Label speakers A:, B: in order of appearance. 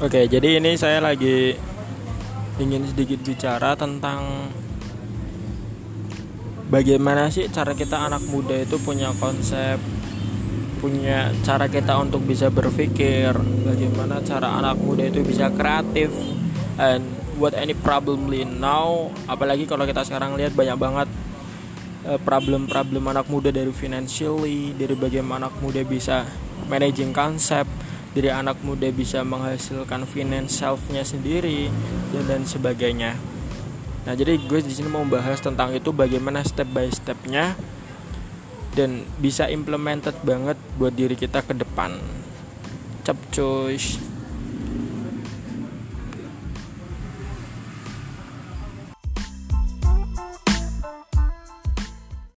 A: Oke, jadi ini saya lagi ingin sedikit bicara tentang bagaimana sih cara kita anak muda itu punya konsep, punya cara kita untuk bisa berpikir, bagaimana cara anak muda itu bisa kreatif, and what any problem now, apalagi kalau kita sekarang lihat banyak banget eh, problem-problem anak muda dari financially, dari bagaimana anak muda bisa managing konsep, dari anak muda bisa menghasilkan finance selfnya sendiri dan dan sebagainya. Nah jadi gue di sini mau bahas tentang itu bagaimana step by stepnya dan bisa implemented banget buat diri kita ke depan. Cap.